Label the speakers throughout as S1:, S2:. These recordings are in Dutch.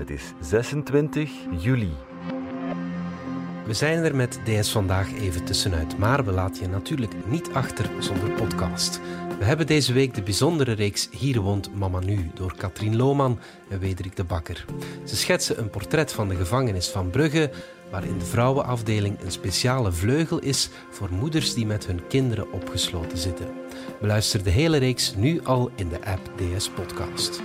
S1: Het is 26 juli.
S2: We zijn er met DS Vandaag even tussenuit, maar we laten je natuurlijk niet achter zonder podcast. We hebben deze week de bijzondere reeks Hier woont Mama Nu door Katrien Lohman en Wederik de Bakker. Ze schetsen een portret van de gevangenis van Brugge, waarin de vrouwenafdeling een speciale vleugel is voor moeders die met hun kinderen opgesloten zitten. Beluister de hele reeks nu al in de app DS Podcast.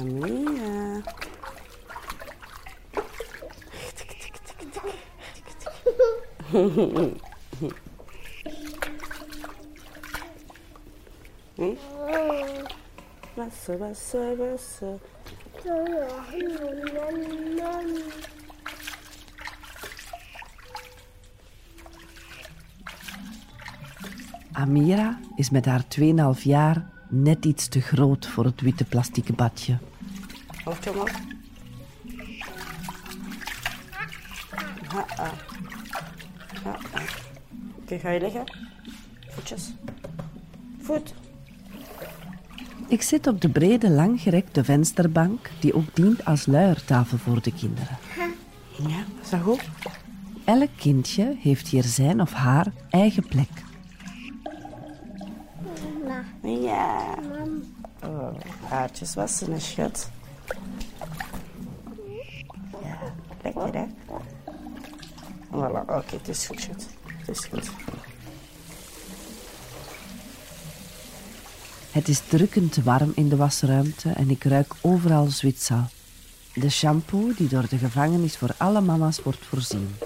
S3: Amina. Hm? Wassen, wassen, wassen.
S4: Amira is met haar 2,5 jaar net iets te groot voor het witte plastieke badje.
S3: Hoofdje omhoog. Ha-ah. Ha-ah. Oké, ga je liggen? Voetjes. Voet.
S4: Ik zit op de brede, langgerekte vensterbank die ook dient als luiertafel voor de kinderen.
S3: Ja, is dat goed?
S4: Elk kindje heeft hier zijn of haar eigen plek.
S3: Ja. Oh, haartjes wassen is oké, het is goed. Het is goed.
S4: Het is drukkend warm in de wasruimte en ik ruik overal Zwitser. De shampoo die door de gevangenis voor alle mama's wordt voorzien.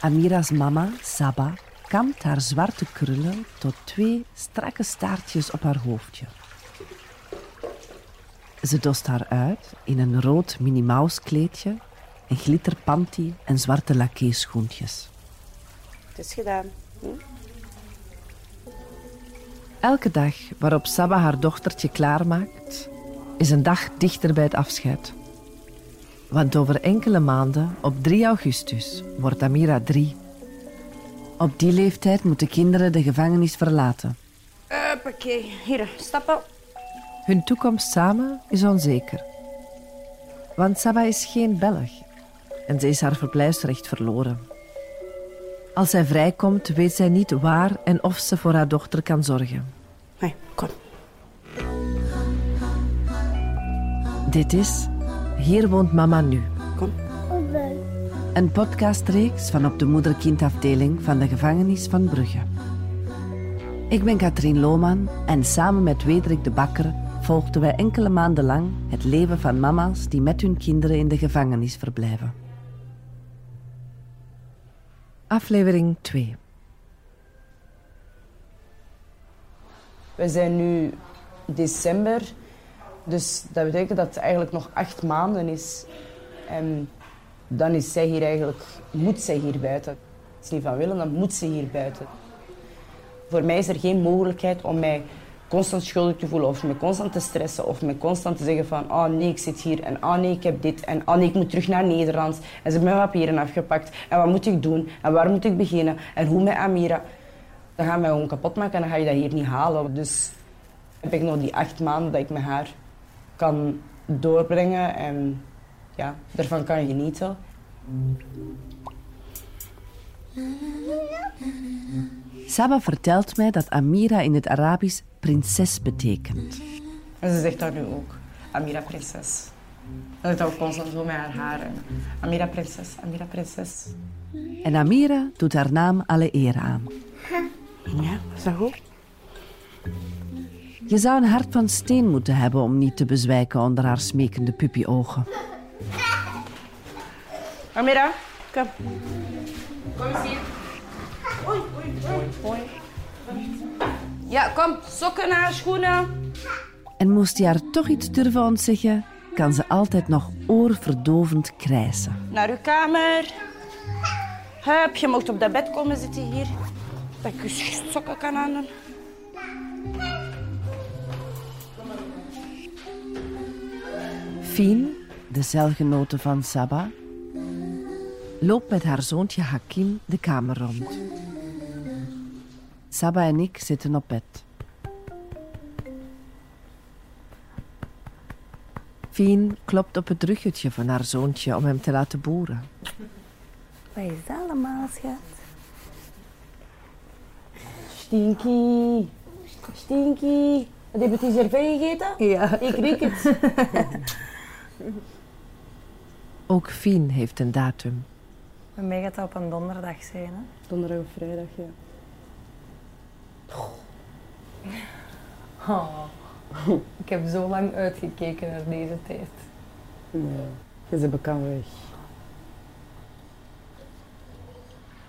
S4: Amira's mama, Saba, kamt haar zwarte krullen tot twee strakke staartjes op haar hoofdje. Ze dost haar uit in een rood Minnie kleedje, een glitterpanty en zwarte lakeeschoentjes.
S3: Het is gedaan. Hm?
S4: Elke dag waarop Saba haar dochtertje klaarmaakt, is een dag dichter bij het afscheid. Want over enkele maanden, op 3 augustus, wordt Amira drie. Op die leeftijd moeten kinderen de gevangenis verlaten.
S3: Hoppakee, hier, stappen.
S4: Hun toekomst samen is onzeker. Want Saba is geen Belg en ze is haar verblijfsrecht verloren. Als zij vrijkomt, weet zij niet waar en of ze voor haar dochter kan zorgen.
S3: Kom.
S4: Dit is Hier woont mama nu.
S3: Kom.
S4: Een podcastreeks van op de moeder-kindafdeling van de gevangenis van Brugge. Ik ben Katrien Lohman en samen met Wederik de Bakker volgden wij enkele maanden lang het leven van mama's die met hun kinderen in de gevangenis verblijven. Aflevering 2.
S3: We zijn nu december, dus dat betekent dat het eigenlijk nog acht maanden is. En dan is zij hier eigenlijk, moet zij hier buiten. Als ze niet van willen, dan moet ze hier buiten. Voor mij is er geen mogelijkheid om mij constant schuldig te voelen of me constant te stressen of me constant te zeggen van oh nee, ik zit hier en oh nee, ik heb dit en oh nee, ik moet terug naar Nederland en ze hebben mijn papieren afgepakt en wat moet ik doen en waar moet ik beginnen en hoe met Amira. Dan gaan mij gewoon kapot maken en dan ga je dat hier niet halen. Dus heb ik nog die acht maanden dat ik met haar kan doorbrengen en ja, daarvan kan genieten.
S4: Saba vertelt mij dat Amira in het Arabisch prinses betekent.
S3: En ze zegt dat nu ook. Amira prinses. Dat ook constant zo met haar haren. Amira prinses, Amira prinses.
S4: En Amira doet haar naam alle eer aan.
S3: Ja, is dat goed?
S4: Je zou een hart van steen moeten hebben om niet te bezwijken onder haar smekende puppyogen.
S3: Amira, kom. Kom eens hier. Oei, oei, oei, oei. Ja, kom, sokken aan, schoenen.
S4: En moest hij haar toch iets durven ontzeggen, kan ze altijd nog oorverdovend krijsen.
S3: Naar uw kamer. Hup, je mocht op dat bed komen zitten hier. Dat ik je sokken kan aandoen.
S4: Fien, de celgenote van Saba, loopt met haar zoontje Hakim de kamer rond. Saba en ik zitten op bed. Fien klopt op het ruggetje van haar zoontje om hem te laten boeren.
S5: Wat is dat allemaal, schat?
S3: Stinky. Stinky. Wat heb je die gegeten?
S5: Ja.
S3: Ik riek het.
S4: Ook Fien heeft een datum.
S5: Bij mij gaat dat op een donderdag zijn. Hè?
S3: Donderdag of vrijdag, ja.
S5: Oh. Ik heb zo lang uitgekeken naar deze tijd.
S3: Nee, je bekend weg.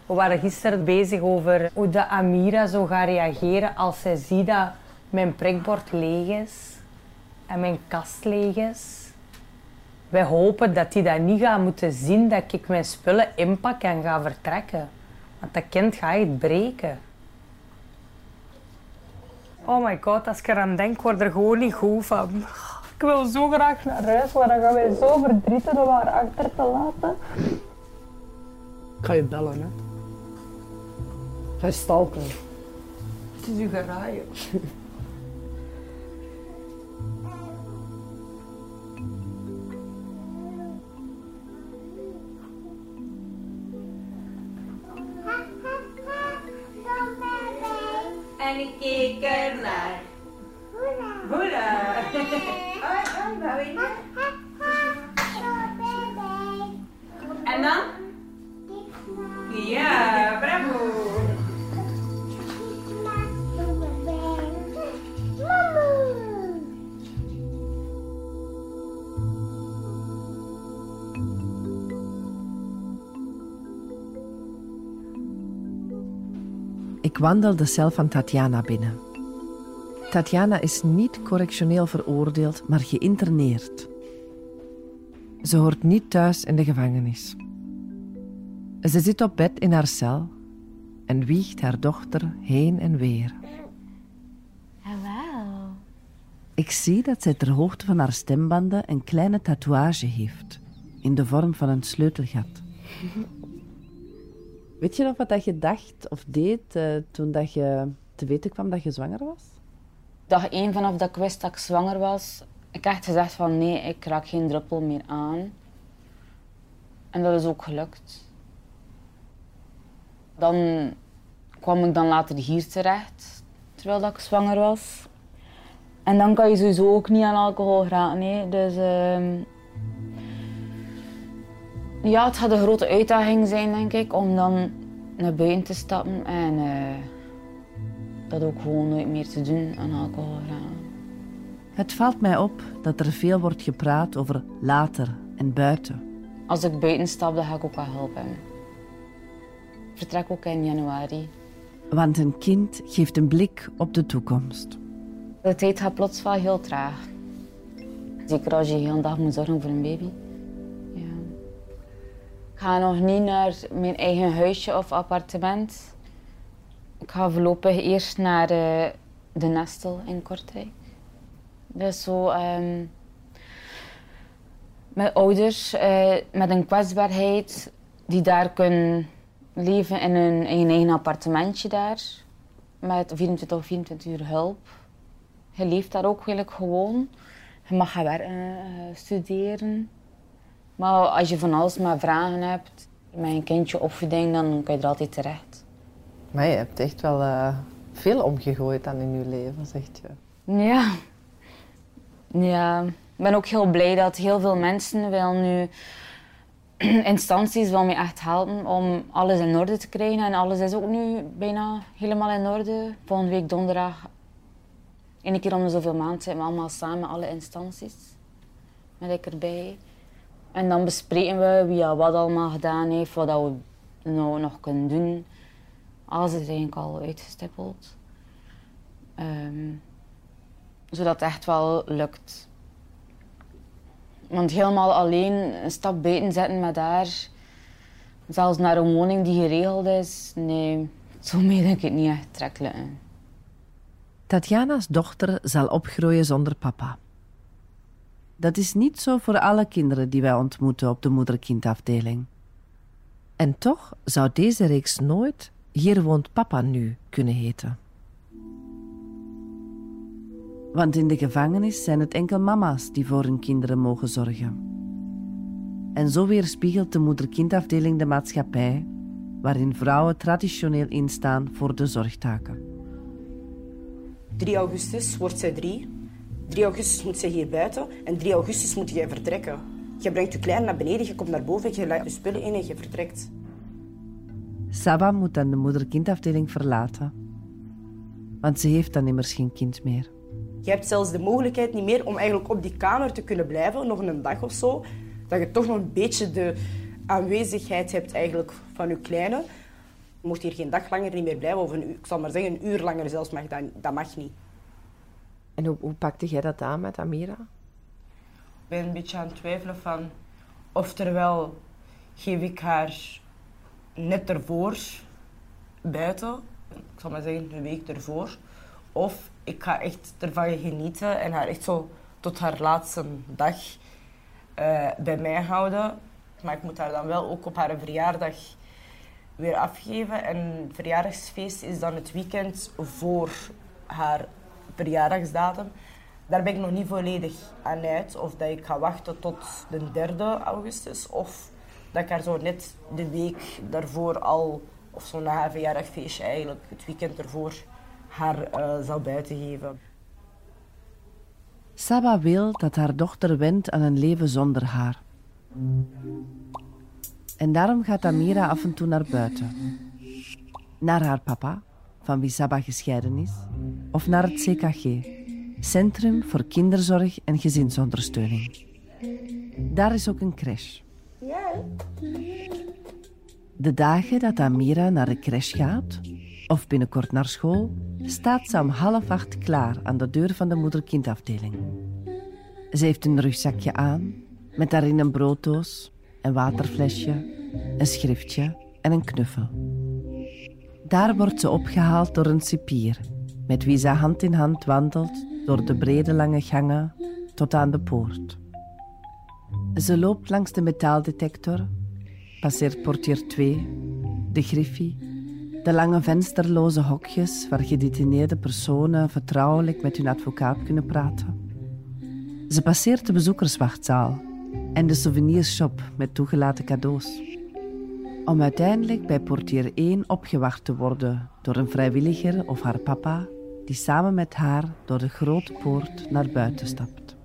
S5: We waren gisteren bezig over hoe de Amira zou gaan reageren als zij ziet dat mijn prikbord leeg is en mijn kast leeg is. Wij hopen dat hij dat niet gaat moeten zien, dat ik mijn spullen inpak en ga vertrekken. Want dat kind gaat echt breken. Oh my god, als ik eraan denk, word er gewoon niet goed van. Ik wil zo graag naar huis, maar dan gaan wij zo verdrietig om haar achter te laten.
S3: Ik ga je bellen, hè. Ga je stalken.
S5: Het is uw garage.
S6: En ik keek ernaar. Hoera! Hoi, hoi, waar ben je?
S4: Wandel de cel van Tatjana binnen. Tatjana is niet correctioneel veroordeeld, maar geïnterneerd. Ze hoort niet thuis in de gevangenis. Ze zit op bed in haar cel en wiegt haar dochter heen en weer.
S6: Jawel.
S4: Ik zie dat zij ter hoogte van haar stembanden een kleine tatoeage heeft, in de vorm van een sleutelgat. Weet je nog wat dat je dacht of deed eh, toen dat je te weten kwam dat je zwanger was?
S7: Dag één vanaf dat ik wist dat ik zwanger was, ik echt gezegd van nee, ik raak geen druppel meer aan. En dat is ook gelukt. Dan kwam ik dan later hier terecht, terwijl dat ik zwanger was. En dan kan je sowieso ook niet aan alcohol geraken. hè. Dus ehm, ja, het gaat een grote uitdaging zijn, denk ik, om dan naar buiten te stappen en eh, dat ook gewoon nooit meer te doen aan alcohol.
S4: Het valt mij op dat er veel wordt gepraat over later en buiten.
S7: Als ik buiten stap, dan ga ik ook wel hulp hebben. Ik vertrek ook in januari.
S4: Want een kind geeft een blik op de toekomst.
S7: De tijd gaat plots wel heel traag. Zeker als je de hele dag moet zorgen voor een baby. Ga nog niet naar mijn eigen huisje of appartement. Ik ga voorlopig eerst naar eh, de Nestel in Kortrijk. Dus zo ehm, met ouders eh, met een kwetsbaarheid die daar kunnen leven in hun, in eigen appartementje daar. Met 24 of 24 uur hulp. Je leeft daar ook eigenlijk gewoon. Je mag gaan werken, eh, studeren. Maar als je van alles maar vragen hebt, met een kindje opvoeding, dan kan je er altijd terecht.
S8: Maar je hebt echt wel eh, veel omgegooid dan in je leven, zegt je.
S7: Ja. Ja. Ik ben ook heel blij dat heel veel mensen wel nu instanties wil mij echt helpen om alles in orde te krijgen. En alles is ook nu bijna helemaal in orde. Volgende week donderdag, één keer om de zoveel maanden, zijn we allemaal samen, alle instanties. Met ik erbij. En dan bespreken we wie wat allemaal gedaan heeft, wat we nou nog kunnen doen. Alles is eigenlijk al uitgestippeld. Ehm, zodat het echt wel lukt. Want helemaal alleen een stap buiten zetten met haar, zelfs naar een woning die geregeld is, nee, zo mee denk ik niet echt trekken.
S4: Tatjana's dochter zal opgroeien zonder papa. Dat is niet zo voor alle kinderen die wij ontmoeten op de moeder-kindafdeling. En toch zou deze reeks nooit Hier woont papa nu kunnen heten. Want in de gevangenis zijn het enkel mama's die voor hun kinderen mogen zorgen. En zo weerspiegelt de moeder-kindafdeling de maatschappij, waarin vrouwen traditioneel instaan voor de zorgtaken.
S3: 3 augustus wordt zij drie. 3 augustus moet zij hier buiten en 3 augustus moet jij vertrekken. Je brengt je klein naar beneden, je komt naar boven, je laat je spullen in en je vertrekt.
S4: Saba moet dan de moeder-kindafdeling verlaten. Want ze heeft dan immers geen kind meer.
S3: Je hebt zelfs de mogelijkheid niet meer om eigenlijk op die kamer te kunnen blijven, nog een dag of zo. Dat je toch nog een beetje de aanwezigheid hebt eigenlijk van je kleine. Je mocht hier geen dag langer niet meer blijven, of een uur, ik zal maar zeggen een uur langer zelfs, mag dat, dat mag niet.
S8: En hoe, pakte jij dat aan met Amira?
S3: Ik ben een beetje aan het twijfelen van of terwijl geef ik haar net ervoor buiten, ik zal maar zeggen een week ervoor, of ik ga echt ervan genieten en haar echt zo tot haar laatste dag eh, bij mij houden. Maar ik moet haar dan wel ook op haar verjaardag weer afgeven. En het verjaardagsfeest is dan het weekend voor haar verjaardagsdatum. Daar ben ik nog niet volledig aan uit. Of dat ik ga wachten tot de 3 augustus. Of dat ik haar zo net de week daarvoor al, of zo na haar verjaardagfeestje eigenlijk, het weekend ervoor, haar eh, zal buiten geven.
S4: Saba wil dat haar dochter went aan een leven zonder haar. En daarom gaat Amira af en toe naar buiten. Naar haar papa, van wie Saba gescheiden is, of naar het CKG, Centrum voor Kinderzorg en Gezinsondersteuning. Daar is ook een crash. De dagen dat Amira naar de crash gaat, of binnenkort naar school, staat ze om half acht klaar aan de deur van de moeder-kindafdeling. Ze heeft een rugzakje aan, met daarin een brooddoos, een waterflesje, een schriftje en een knuffel. Daar wordt ze opgehaald door een cipier, met wie ze hand in hand wandelt door de brede lange gangen tot aan de poort. Ze loopt langs de metaaldetector, passeert portier 2, de griffie, de lange vensterloze hokjes waar gedetineerde personen vertrouwelijk met hun advocaat kunnen praten. Ze passeert de bezoekerswachtzaal en de souvenirshop met toegelaten cadeaus. Om uiteindelijk bij portier 1 opgewacht te worden door een vrijwilliger of haar papa, die samen met haar door de grote poort naar buiten stapt.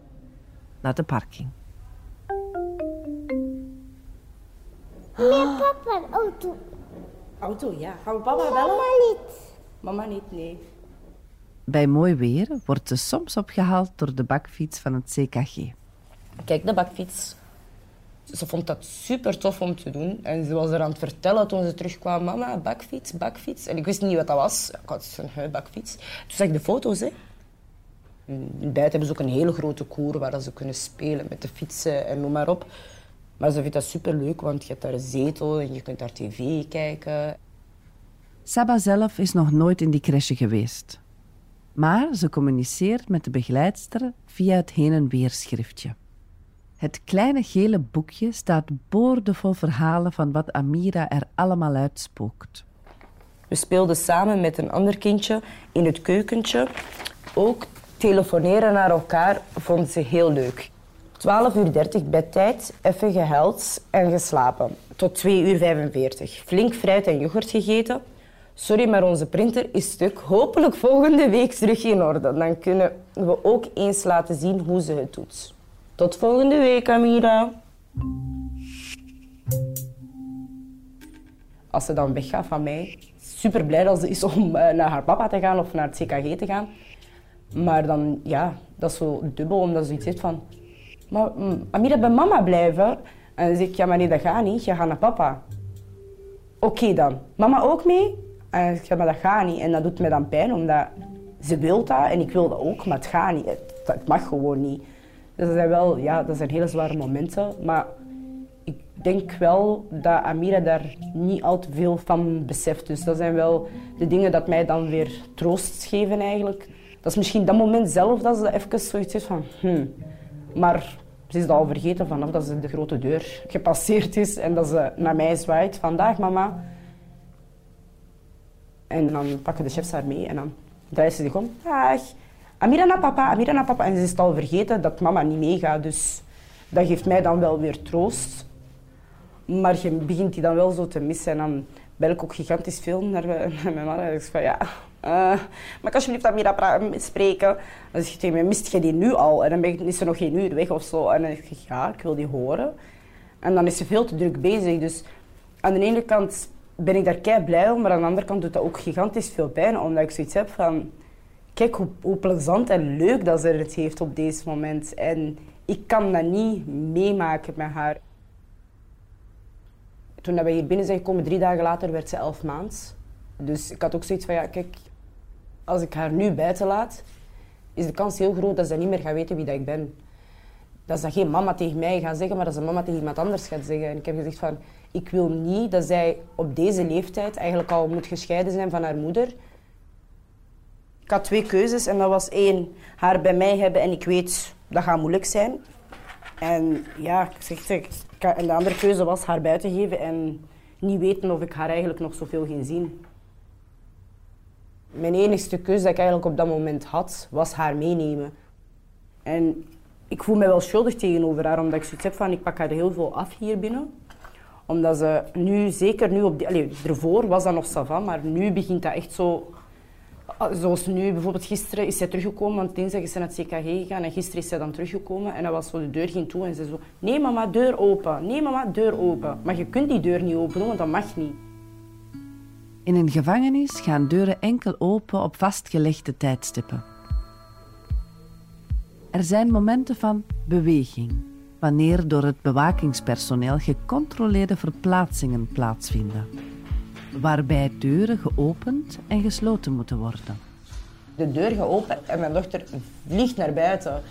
S4: Naar de parking.
S9: Meer papa een auto.
S3: Auto, ja. Gaan we papa bellen?
S9: Mama niet.
S3: Mama niet, nee.
S4: Bij mooi weer wordt ze soms opgehaald door de bakfiets van het CKG.
S3: Kijk, de bakfiets. Ze vond dat super tof om te doen. En ze was er aan het vertellen toen ze terugkwam. Mama, bakfiets, bakfiets. En ik wist niet wat dat was. Ik had zo'n "Huh, bakfiets. Toen zag ik de foto's. Hè. In buiten hebben ze ook een hele grote koer waar ze kunnen spelen met de fietsen en noem maar op. Maar ze vindt dat super leuk, want je hebt daar een zetel en je kunt daar tv kijken.
S4: Saba zelf is nog nooit in die crèche geweest. Maar ze communiceert met de begeleidster via het heen en weer schriftje. Het kleine gele boekje staat boordevol verhalen van wat Amira er allemaal uitspookt.
S3: We speelden samen met een ander kindje in het keukentje. Ook telefoneren naar elkaar vond ze heel leuk. 12 uur 30 bedtijd, even gehuild en geslapen. Tot 2 uur 45. Flink fruit en yoghurt gegeten. Sorry, maar onze printer is stuk. Hopelijk volgende week terug in orde. Dan kunnen we ook eens laten zien hoe ze het doet. Tot volgende week, Amira. Als ze dan weggaat van mij, super blij dat ze is om eh, naar haar papa te gaan of naar het CKG te gaan. Maar dan, ja, dat is zo dubbel, omdat ze iets heeft van... Maar mm, Amira, bij mama blijven? En dan zeg ik, ja, maar nee, dat gaat niet. Je gaat naar papa. Oké dan. Mama ook mee? En ik zeg, maar dat gaat niet. En dat doet mij dan pijn, omdat ze wil dat en ik wil dat ook, maar het gaat niet. Het, het mag gewoon niet. Dus dat zijn wel, ja, dat zijn hele zware momenten. Maar ik denk wel dat Amira daar niet al te veel van beseft. Dus dat zijn wel de dingen dat mij dan weer troost geven eigenlijk. Dat is misschien dat moment zelf dat ze even zoiets is van... Hmm. Maar ze is het al vergeten vanaf dat ze de grote deur gepasseerd is en dat ze naar mij zwaait. Vandaag, mama. En dan pakken de chefs haar mee en dan draait ze zich om. Dag. Amira naar papa, Amira naar papa. En ze is het al vergeten dat mama niet meegaat. Dus dat geeft mij dan wel weer troost. Maar je begint die dan wel zo te missen. En dan bel ik ook gigantisch veel naar, mijn man. En ik zeg van ja, uh, ik alsjeblieft Amira spreken? Dan zeg je tegen mij, mist je die nu al? En dan is ze nog geen uur weg of zo. En dan zeg ik, ja, ik wil die horen. En dan is ze veel te druk bezig. Dus aan de ene kant ben ik daar kei blij om, maar aan de andere kant doet dat ook gigantisch veel pijn. Omdat ik zoiets heb van, kijk hoe, plezant en leuk dat ze het heeft op deze moment. En ik kan dat niet meemaken met haar. Toen we hier binnen zijn gekomen, drie dagen later, werd ze elf maand. Dus ik had ook zoiets van, ja, kijk, als ik haar nu buiten laat, is de kans heel groot dat ze niet meer gaat weten wie dat ik ben. Dat ze geen mama tegen mij gaat zeggen, maar dat ze mama tegen iemand anders gaat zeggen. En ik heb gezegd van, ik wil niet dat zij op deze leeftijd eigenlijk al moet gescheiden zijn van haar moeder. Ik had twee keuzes en dat was één, haar bij mij hebben en ik weet, dat gaat moeilijk zijn. En ja, ik zeg, ik, en de andere keuze was haar buiten geven en niet weten of ik haar eigenlijk nog zoveel ging zien. Mijn enigste keuze dat ik eigenlijk op dat moment had, was haar meenemen. En ik voel me wel schuldig tegenover haar, omdat ik zoiets heb van, ik pak haar heel veel af hier binnen. Omdat ze nu, zeker nu op die... Allez, ervoor was dat nog savan, maar nu begint dat echt zo... Zoals nu, bijvoorbeeld gisteren is zij teruggekomen, want dinsdag is ze naar het CKG gegaan en gisteren is zij dan teruggekomen en dan was zo, de deur ging toe en ze zo... Nee mama, deur open. Nee mama, deur open. Maar je kunt die deur niet openen, want dat mag niet.
S4: In een gevangenis gaan deuren enkel open op vastgelegde tijdstippen. Er zijn momenten van beweging, wanneer door het bewakingspersoneel gecontroleerde verplaatsingen plaatsvinden, waarbij deuren geopend en gesloten moeten worden.
S3: De deur gaat open en mijn dochter vliegt naar buiten.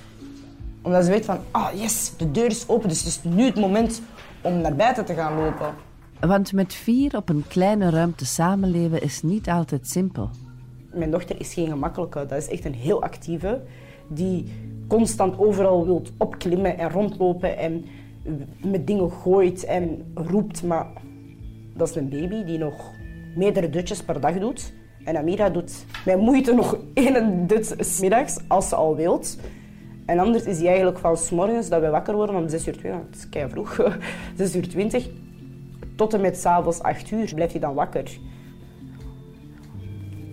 S3: Omdat ze weet van, ah oh yes, de deur is open, dus het is nu het moment om naar buiten te gaan lopen.
S4: Want met vier op een kleine ruimte samenleven is niet altijd simpel.
S3: Mijn dochter is geen gemakkelijke, dat is echt een heel actieve. Die constant overal wilt opklimmen en rondlopen en met dingen gooit en roept. Maar dat is een baby die nog meerdere dutjes per dag doet. En Amira doet met moeite nog één dut middags, als ze al wilt. En anders is hij eigenlijk van s morgens dat we wakker worden om 6 uur 20, het is kei vroeg, 6 uur 20, tot en met s'avonds 8 uur blijft hij dan wakker.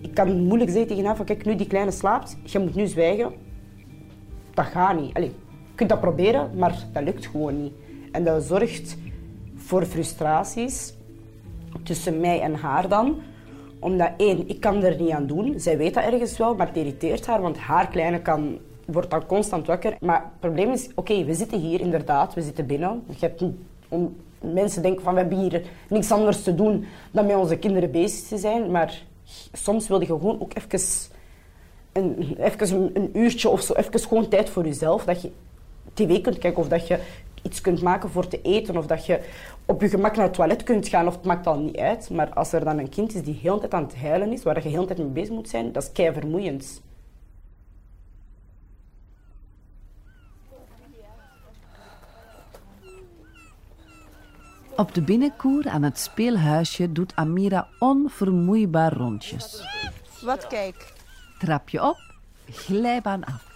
S3: Ik kan moeilijk zeggen tegen haar van kijk, nu die kleine slaapt, je moet nu zwijgen. Dat gaat niet. Je kunt dat proberen, maar dat lukt gewoon niet. En dat zorgt voor frustraties tussen mij en haar dan. Omdat één, ik kan er niet aan doen. Zij weet dat ergens wel, maar het irriteert haar, want haar kleine kan, wordt dan constant wakker. Maar het probleem is, oké, we zitten hier inderdaad, we zitten binnen. Je hebt om, mensen denken van we hebben hier niks anders te doen dan met onze kinderen bezig te zijn. Maar soms wil je gewoon ook even een, even een uurtje of zo, even gewoon tijd voor jezelf. Dat je tv kunt kijken of dat je iets kunt maken voor te eten of dat je op je gemak naar het toilet kunt gaan of het maakt al niet uit. Maar als er dan een kind is die heel de tijd aan het huilen is, waar je heel de tijd mee bezig moet zijn, dat is kei vermoeiend.
S4: Op de binnenkoer aan het speelhuisje doet Amira onvermoeibaar rondjes.
S6: Wat kijk?
S4: Trapje op, glijbaan af.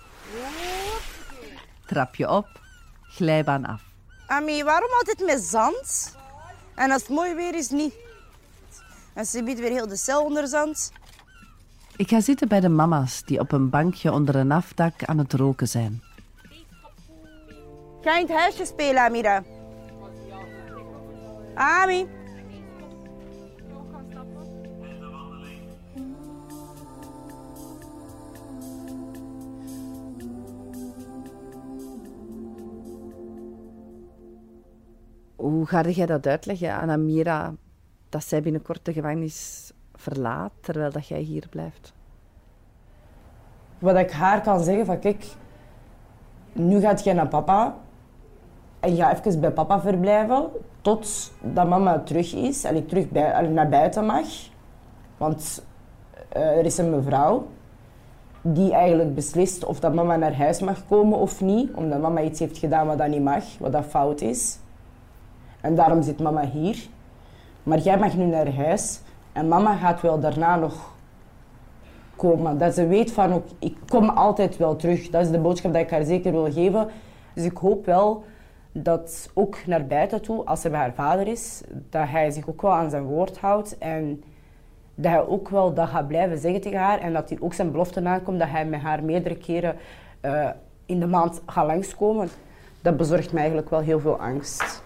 S4: Trapje op, glijbaan af.
S6: Ami, waarom altijd met zand? En als het mooi weer is, niet. En ze biedt weer heel de cel onder zand.
S4: Ik ga zitten bij de mama's die op een bankje onder een afdak aan het roken zijn.
S6: Ga in het huisje spelen, Amira. Ami.
S8: Hoe ga jij dat uitleggen aan Amira dat zij binnenkort de gevangenis verlaat terwijl dat jij hier blijft?
S3: Wat ik haar kan zeggen van kijk, nu gaat jij naar papa en ga even bij papa verblijven tot dat mama terug is en ik terug bij, naar buiten mag. Want eh, er is een mevrouw die eigenlijk beslist of dat mama naar huis mag komen of niet, omdat mama iets heeft gedaan wat dat niet mag, wat dat fout is. En daarom zit mama hier. Maar jij mag nu naar huis en mama gaat wel daarna nog komen. Dat ze weet van, ook, ik kom altijd wel terug. Dat is de boodschap die ik haar zeker wil geven. Dus ik hoop wel dat ook naar buiten toe, als ze bij haar vader is, dat hij zich ook wel aan zijn woord houdt. En dat hij ook wel dat gaat blijven zeggen tegen haar. En dat hij ook zijn belofte nakomt dat hij met haar meerdere keren uh, in de maand gaat langskomen. Dat bezorgt mij eigenlijk wel heel veel angst.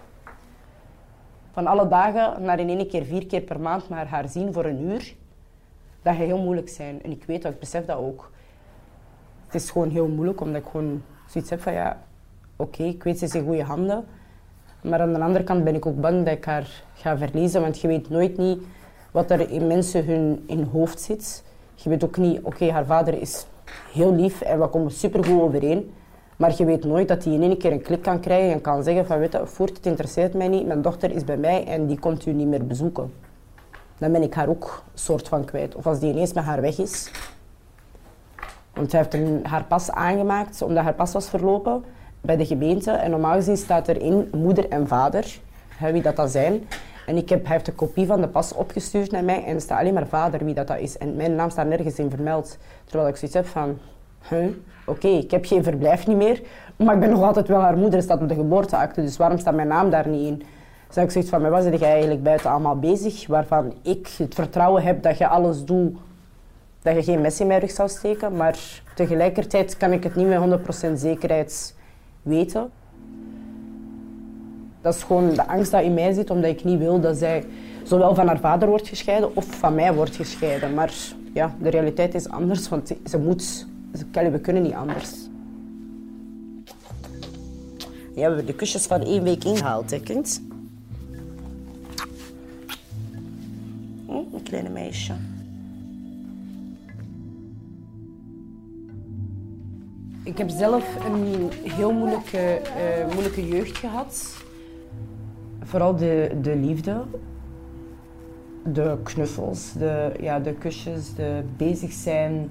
S3: Van alle dagen naar in één keer vier keer per maand maar haar zien voor een uur, dat gaat heel moeilijk zijn. En ik weet dat, ik besef dat ook. Het is gewoon heel moeilijk, omdat ik gewoon zoiets heb van ja, oké, ik weet ze is in goede handen. Maar aan de andere kant ben ik ook bang dat ik haar ga verliezen, want je weet nooit niet wat er in mensen hun in hoofd zit. Je weet ook niet, oké, haar vader is heel lief en we komen supergoed overeen. Maar je weet nooit dat hij in één keer een klik kan krijgen en kan zeggen van, weet je, voort, het interesseert mij niet, mijn dochter is bij mij en die komt u niet meer bezoeken. Dan ben ik haar ook soort van kwijt. Of als die ineens met haar weg is. Want hij heeft een, haar pas aangemaakt, omdat haar pas was verlopen bij de gemeente. En normaal gezien staat erin moeder en vader, wie dat dan zijn. En ik heb, hij heeft een kopie van de pas opgestuurd naar mij en staat alleen maar vader wie dat, dat is. En mijn naam staat nergens in vermeld. Terwijl ik zoiets heb van, huh? oké, ik heb geen verblijf niet meer, maar ik ben nog altijd wel haar moeder, staat op de geboorteakte, dus waarom staat mijn naam daar niet in? Dus ik zoiets van, waar zit je eigenlijk buiten allemaal bezig, waarvan ik het vertrouwen heb dat je alles doet, dat je geen mes in mijn rug zou steken, maar tegelijkertijd kan ik het niet met 100% zekerheid weten. Dat is gewoon de angst die in mij zit, omdat ik niet wil dat zij zowel van haar vader wordt gescheiden of van mij wordt gescheiden. Maar ja, de realiteit is anders, want ze moet... Kelly, we kunnen niet anders. We hebben de kusjes van één week ingehaald, hè, kind? Hm, een kleine meisje. Ik heb zelf een heel moeilijke, uh, moeilijke jeugd gehad. Vooral de, de liefde. De knuffels, de, ja, de kusjes, de bezig zijn.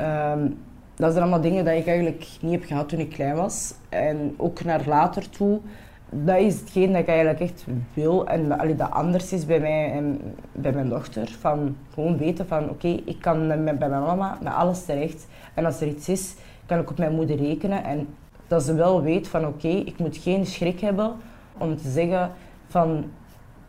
S3: Um, dat zijn allemaal dingen die ik eigenlijk niet heb gehad toen ik klein was. En ook naar later toe. Dat is hetgeen dat ik eigenlijk echt wil. En dat anders is bij mij en bij mijn dochter. Van gewoon weten van oké, ik kan met, bij mijn mama met alles terecht. En als er iets is, kan ik op mijn moeder rekenen. En dat ze wel weet van oké, ik moet geen schrik hebben om te zeggen van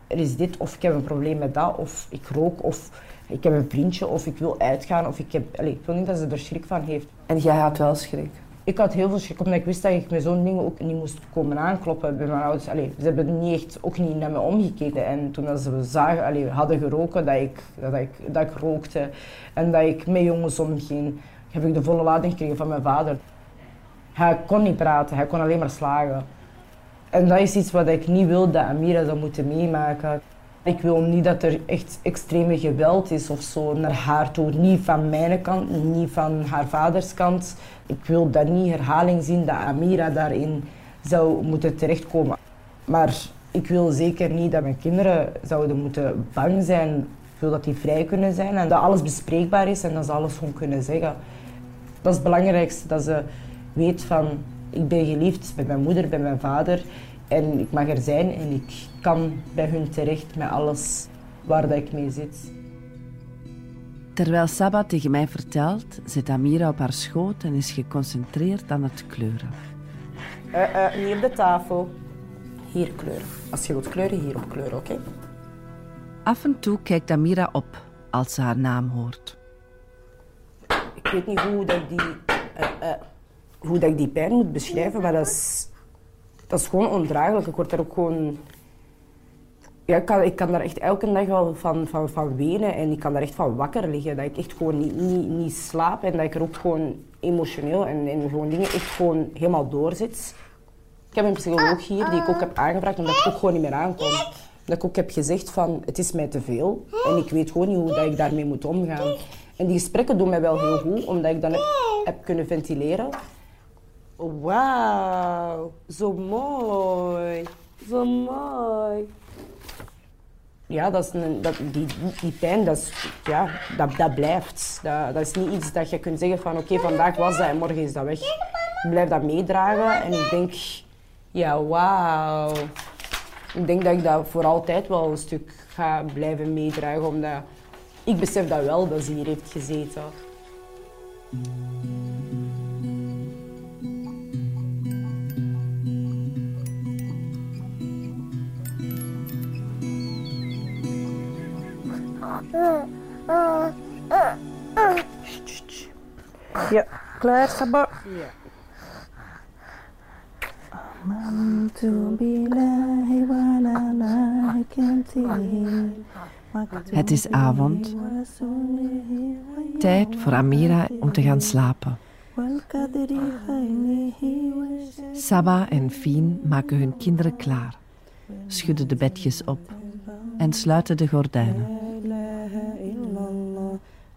S3: er is dit of ik heb een probleem met dat of ik rook of ik heb een vriendje of ik wil uitgaan of ik heb... Ik wil niet dat ze er schrik van heeft.
S8: En jij had wel schrik?
S3: Ik had heel veel schrik, omdat ik wist dat ik met zo'n dingen ook niet moest komen aankloppen bij mijn ouders. Allee, ze hebben niet echt, ook niet naar me omgekeken. En toen ze zagen, allee, hadden geroken, dat ik, dat, ik, dat ik rookte en dat ik met jongens omging, heb ik de volle lading gekregen van mijn vader. Hij kon niet praten, hij kon alleen maar slagen. En dat is iets wat ik niet wil dat Amira zou moeten meemaken. Ik wil niet dat er echt extreme geweld is of zo naar haar toe. Niet van mijn kant, niet van haar vaders kant. Ik wil dat niet herhaling zien dat Amira daarin zou moeten terechtkomen. Maar ik wil zeker niet dat mijn kinderen zouden moeten bang zijn. Ik wil dat die vrij kunnen zijn en dat alles bespreekbaar is en dat ze alles gewoon kunnen zeggen. Dat is het belangrijkste, dat ze weet van ik ben geliefd bij mijn moeder, bij mijn vader. En ik mag er zijn en ik kan bij hun terecht met alles waar dat ik mee zit.
S4: Terwijl Saba tegen mij vertelt, zit Amira op haar schoot en is geconcentreerd aan het kleuren.
S3: Uh, uh, op de tafel. Hier kleuren. Als je wilt kleuren, hier op kleuren, oké?
S4: Af en toe kijkt Amira op als ze haar naam hoort.
S3: Ik weet niet hoe dat ik die, uh, hoe dat ik die pijn moet beschrijven, maar dat is dat is gewoon ondraaglijk. Ik word er ook gewoon... Ja, ik, kan, daar echt elke dag wel van, van, van wenen en ik kan daar echt van wakker liggen. Dat ik echt gewoon niet, niet, niet slaap en dat ik er ook gewoon emotioneel en, en gewoon dingen echt gewoon helemaal doorzit. Ik heb een psycholoog hier die ik ook heb aangevraagd omdat ik ook gewoon niet meer aankom. Dat ik ook heb gezegd van het is mij te veel en ik weet gewoon niet hoe dat ik daarmee moet omgaan. En die gesprekken doen mij wel heel goed, omdat ik dan heb kunnen ventileren. Wauw, zo mooi. Zo mooi. Ja, dat is een, dat, die, die pijn, dat, ja, dat, dat blijft. Dat, dat is niet iets dat je kunt zeggen van oké, vandaag was dat en morgen is dat weg. Ik blijf dat meedragen en ik denk, ja, wauw. Ik denk dat ik dat voor altijd wel een stuk ga blijven meedragen, omdat ik besef dat wel dat ze hier heeft gezeten.
S9: Ja, klaar, Saba.
S3: Ja.
S4: Het is avond. Tijd voor Amira om te gaan slapen. Saba en Fien maken hun kinderen klaar, schudden de bedjes op en sluiten de gordijnen.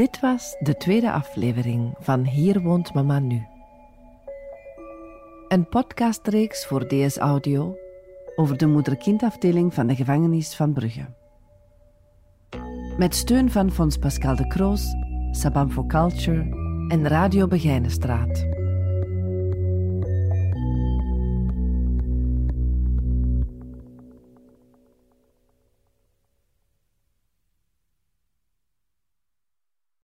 S4: Dit was de tweede aflevering van Hier woont mama nu. Een podcastreeks voor DS Audio over de moeder-kindafdeling van de gevangenis van Brugge. Met steun van Fonds Pascal de Kroos, Sabam for Culture en Radio Begijnenstraat.